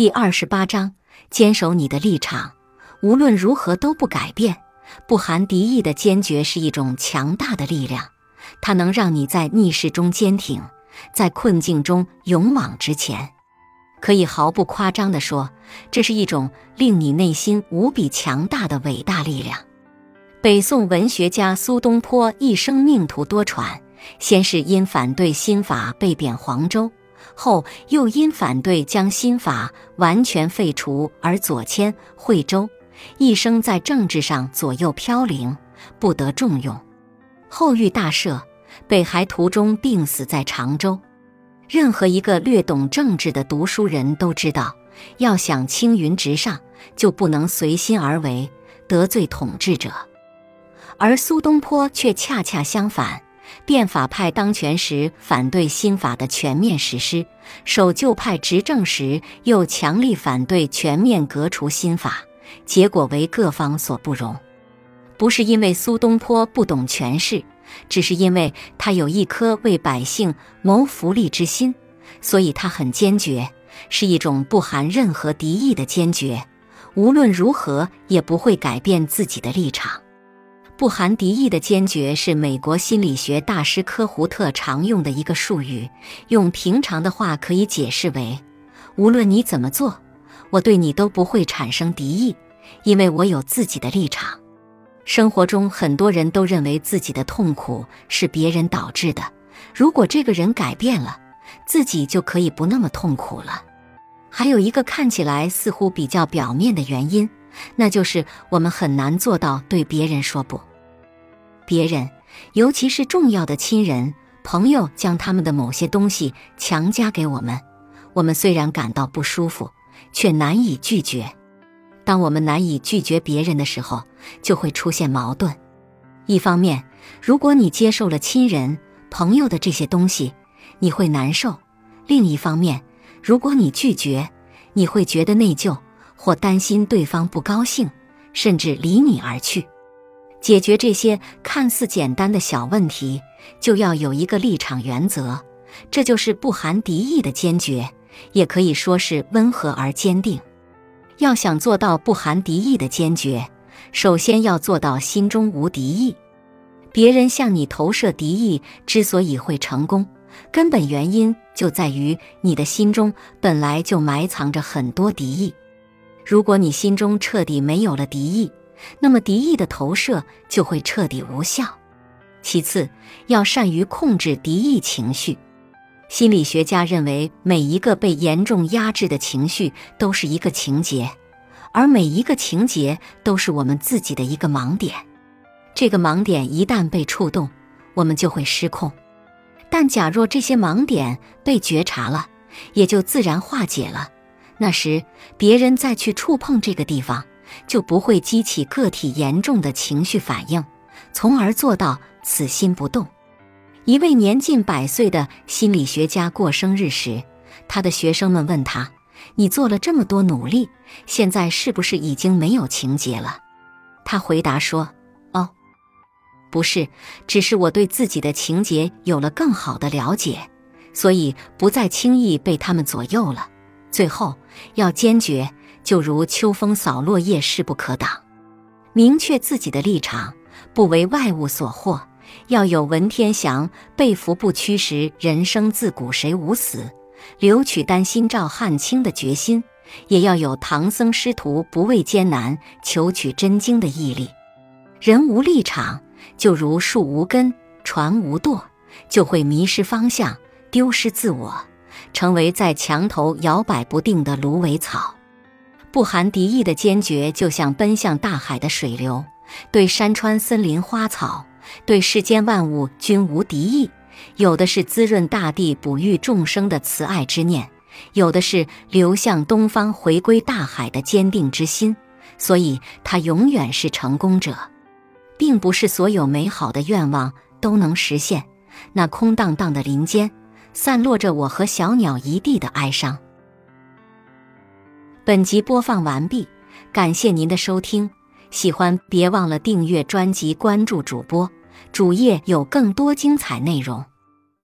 第二十八章：坚守你的立场，无论如何都不改变。不含敌意的坚决是一种强大的力量，它能让你在逆势中坚挺，在困境中勇往直前。可以毫不夸张地说，这是一种令你内心无比强大的伟大力量。北宋文学家苏东坡一生命途多舛，先是因反对新法被贬黄州，后又因反对将新法完全废除而左迁惠州，一生在政治上左右飘零，不得重用。后遇大赦，北还途中病死在常州。任何一个略懂政治的读书人都知道，要想青云直上，就不能随心而为，得罪统治者。而苏东坡却恰恰相反，变法派当权时反对新法的全面实施，守旧派执政时又强力反对全面革除新法，结果为各方所不容。不是因为苏东坡不懂权势。只是因为他有一颗为百姓谋福利之心，所以他很坚决，是一种不含任何敌意的坚决，无论如何也不会改变自己的立场。不含敌意的坚决是美国心理学大师科胡特常用的一个术语，用平常的话可以解释为：无论你怎么做，我对你都不会产生敌意，因为我有自己的立场。生活中很多人都认为自己的痛苦是别人导致的，如果这个人改变了，自己就可以不那么痛苦了。还有一个看起来似乎比较表面的原因，那就是我们很难做到对别人说不。别人，尤其是重要的亲人、朋友，将他们的某些东西强加给我们，我们虽然感到不舒服，却难以拒绝。当我们难以拒绝别人的时候，就会出现矛盾。一方面，如果你接受了亲人、朋友的这些东西，你会难受；另一方面，如果你拒绝，你会觉得内疚，或担心对方不高兴，甚至离你而去。解决这些看似简单的小问题，就要有一个立场原则，这就是不含敌意的坚决，也可以说是温和而坚定。要想做到不含敌意的坚决，首先要做到心中无敌意。别人向你投射敌意之所以会成功，根本原因就在于你的心中本来就埋藏着很多敌意。如果你心中彻底没有了敌意，那么敌意的投射就会彻底无效。其次，要善于控制敌意情绪。心理学家认为，每一个被严重压制的情绪都是一个情节，而每一个情节都是我们自己的一个盲点。这个盲点一旦被触动，我们就会失控。但假若这些盲点被觉察了，也就自然化解了。那时，别人再去触碰这个地方，就不会激起个体严重的情绪反应，从而做到此心不动。一位年近百岁的心理学家过生日时，他的学生们问他：“你做了这么多努力，现在是不是已经没有情节了？”他回答说：“哦，不是，只是我对自己的情节有了更好的了解，所以不再轻易被他们左右了。最后要坚决，就如秋风扫落叶，势不可挡。明确自己的立场，不为外物所惑。”要有文天祥“被服不屈时，人生自古谁无死”，留取丹心照汗青的决心；也要有唐僧师徒不畏艰难求取真经的毅力。人无立场，就如树无根、船无舵，就会迷失方向，丢失自我，成为在墙头摇摆不定的芦苇草。不含敌意的坚决，就像奔向大海的水流，对山川、森林、花草。对世间万物均无敌意，有的是滋润大地、哺育众生的慈爱之念，有的是流向东方、回归大海的坚定之心。所以，他永远是成功者，并不是所有美好的愿望都能实现。那空荡荡的林间，散落着我和小鸟一地的哀伤。本集播放完毕，感谢您的收听，喜欢别忘了订阅专辑、关注主播。主页有更多精彩内容。